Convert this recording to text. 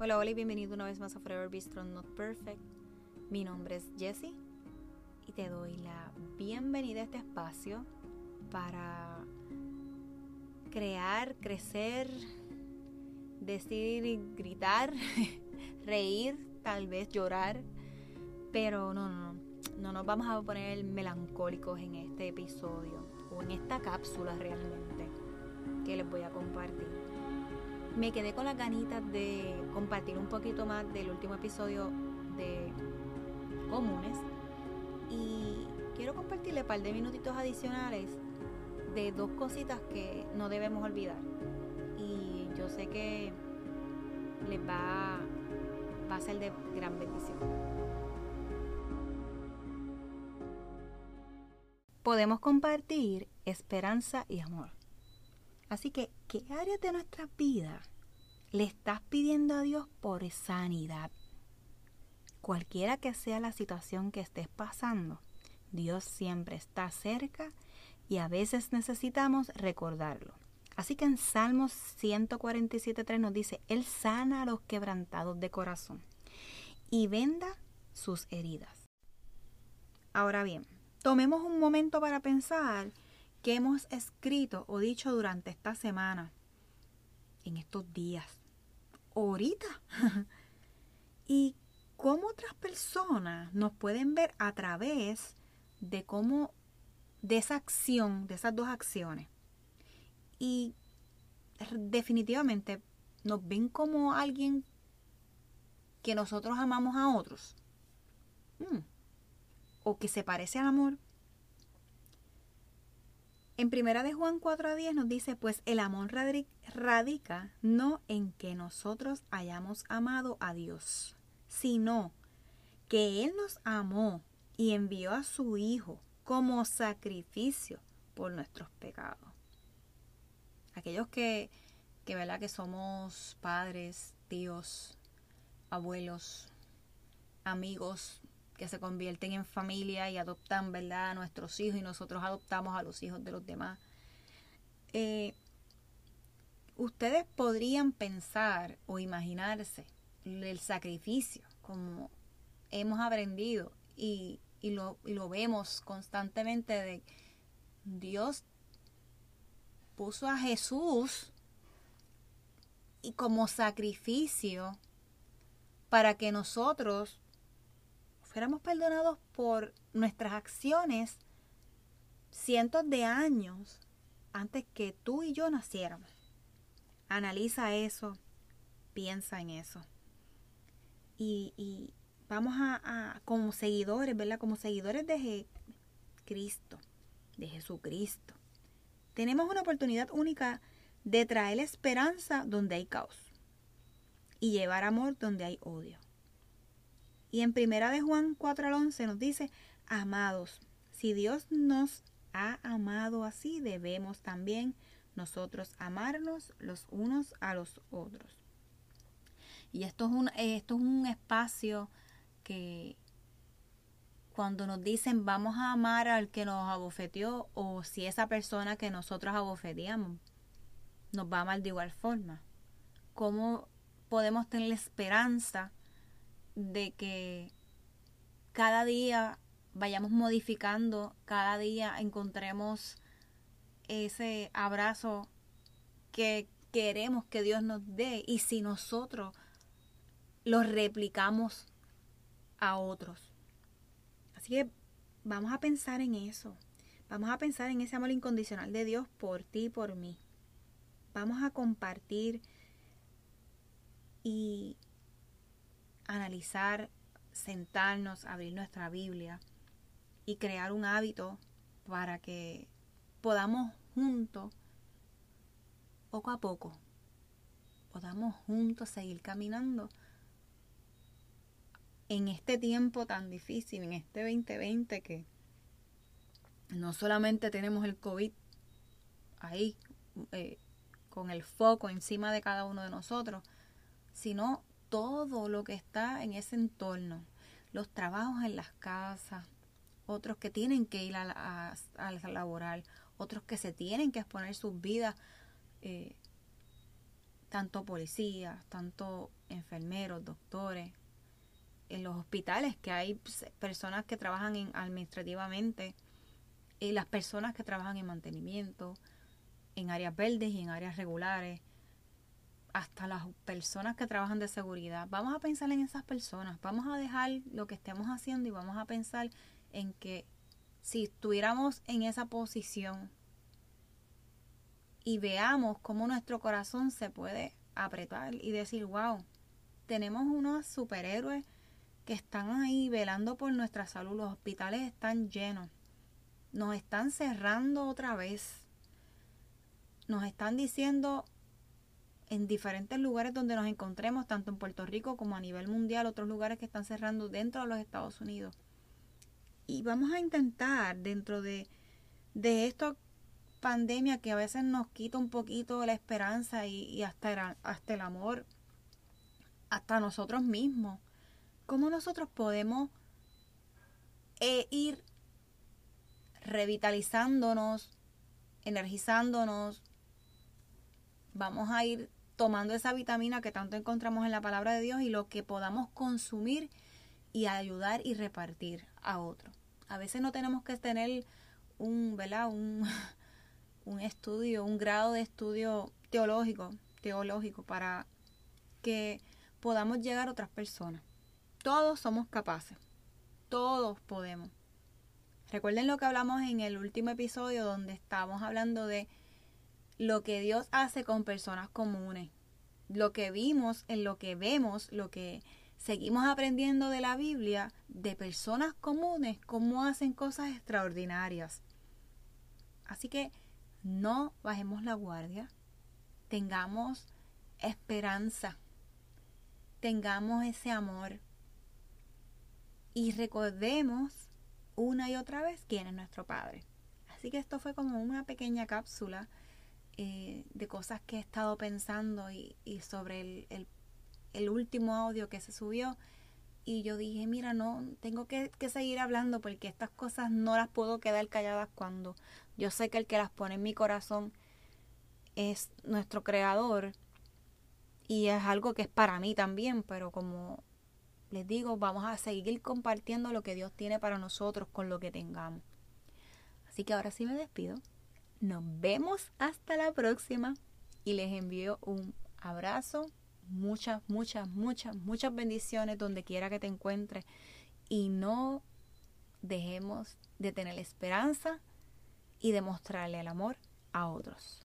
Hola, hola y bienvenido una vez más a Forever Be Strong Not Perfect. Mi nombre es Jessie y te doy la bienvenida a este espacio para crear, crecer, decir, gritar, reír, tal vez llorar, pero no, no, no, no nos vamos a poner melancólicos en este episodio o en esta cápsula realmente que les voy a compartir. Me quedé con las ganitas de compartir un poquito más del último episodio de Comunes y quiero compartirle un par de minutitos adicionales de dos cositas que no debemos olvidar. Y yo sé que les va, va a ser de gran bendición. Podemos compartir esperanza y amor. Así que, ¿qué áreas de nuestra vida le estás pidiendo a Dios por sanidad? Cualquiera que sea la situación que estés pasando, Dios siempre está cerca y a veces necesitamos recordarlo. Así que en Salmos 147.3 nos dice, Él sana a los quebrantados de corazón y venda sus heridas. Ahora bien, tomemos un momento para pensar qué hemos escrito o dicho durante esta semana, en estos días, ahorita. y cómo otras personas nos pueden ver a través de cómo, de esa acción, de esas dos acciones. Y definitivamente nos ven como alguien que nosotros amamos a otros. Mm. O que se parece al amor. En primera de Juan 4 a 10 nos dice, pues el amor radica no en que nosotros hayamos amado a Dios, sino que Él nos amó y envió a su Hijo como sacrificio por nuestros pecados. Aquellos que, que, ¿verdad? que somos padres, tíos, abuelos, amigos, que se convierten en familia y adoptan, ¿verdad?, a nuestros hijos y nosotros adoptamos a los hijos de los demás. Eh, ustedes podrían pensar o imaginarse el sacrificio como hemos aprendido y, y, lo, y lo vemos constantemente de Dios puso a Jesús y como sacrificio para que nosotros fuéramos perdonados por nuestras acciones cientos de años antes que tú y yo naciéramos. Analiza eso, piensa en eso. Y, vamos a, como seguidores, ¿verdad? Como seguidores de Cristo, de Jesucristo. Tenemos una oportunidad única de traer esperanza donde hay caos y llevar amor donde hay odio. Y en primera de Juan 4 al 11 nos dice, amados, si Dios nos ha amado así, debemos también nosotros amarnos los unos a los otros. Y esto es un, esto es un espacio que cuando nos dicen vamos a amar al que nos abofeteó o si esa persona que nosotros abofeteamos nos va a amar de igual forma. ¿Cómo podemos tener esperanza de que cada día vayamos modificando, cada día encontremos ese abrazo que queremos que Dios nos dé y si nosotros lo replicamos a otros. Así que vamos a pensar en eso. Vamos a pensar en ese amor incondicional de Dios por ti y por mí. Vamos a compartir y analizar, sentarnos, abrir nuestra Biblia y crear un hábito para que podamos juntos, poco a poco, podamos juntos seguir caminando en este tiempo tan difícil, en este 2020 que no solamente tenemos el COVID ahí eh, con el foco encima de cada uno de nosotros, sino todo lo que está en ese entorno, los trabajos en las casas, otros que tienen que ir a, la, laboral, otros que se tienen que exponer sus vidas eh, tanto policías, tanto enfermeros, doctores, en los hospitales que hay personas que trabajan en, administrativamente y las personas que trabajan en mantenimiento, en áreas verdes y en áreas regulares, hasta las personas que trabajan de seguridad. Vamos a pensar en esas personas, vamos a dejar lo que estemos haciendo y vamos a pensar en que si estuviéramos en esa posición y veamos cómo nuestro corazón se puede apretar y decir, wow, tenemos unos superhéroes que están ahí velando por nuestra salud, los hospitales están llenos, nos están cerrando otra vez, nos están diciendo en diferentes lugares donde nos encontremos, tanto en Puerto Rico como a nivel mundial, otros lugares que están cerrando dentro de los Estados Unidos. Y vamos a intentar dentro de, de esta pandemia que a veces nos quita un poquito la esperanza y, hasta, el, hasta el amor, hasta nosotros mismos, cómo nosotros podemos eh, ir revitalizándonos, energizándonos, vamos a ir tomando esa vitamina que tanto encontramos en la palabra de Dios y lo que podamos consumir y ayudar y repartir a otro. A veces no tenemos que tener un, ¿verdad? Un, un estudio, un grado de estudio teológico, teológico para que podamos llegar a otras personas. Todos somos capaces. Todos podemos. Recuerden lo que hablamos en el último episodio donde estábamos hablando de lo que Dios hace con personas comunes. Lo que vimos, en lo que vemos, lo que seguimos aprendiendo de la Biblia, de personas comunes, cómo hacen cosas extraordinarias. Así que no bajemos la guardia, tengamos esperanza, tengamos ese amor y recordemos una y otra vez quién es nuestro Padre. Así que esto fue como una pequeña cápsula eh, de cosas que he estado pensando y, sobre el, el, último audio que se subió. Y yo dije, mira, no, tengo que, que, seguir hablando porque estas cosas no las puedo quedar calladas cuando yo sé que el que las pone en mi corazón es nuestro creador. Y es algo que es para mí también, pero como les digo, vamos a seguir compartiendo lo que Dios tiene para nosotros con lo que tengamos. Así que ahora sí me despido. Nos vemos hasta la próxima y les envío un abrazo, muchas, muchas, muchas, muchas bendiciones donde quiera que te encuentres y no dejemos de tener esperanza y demostrarle el amor a otros.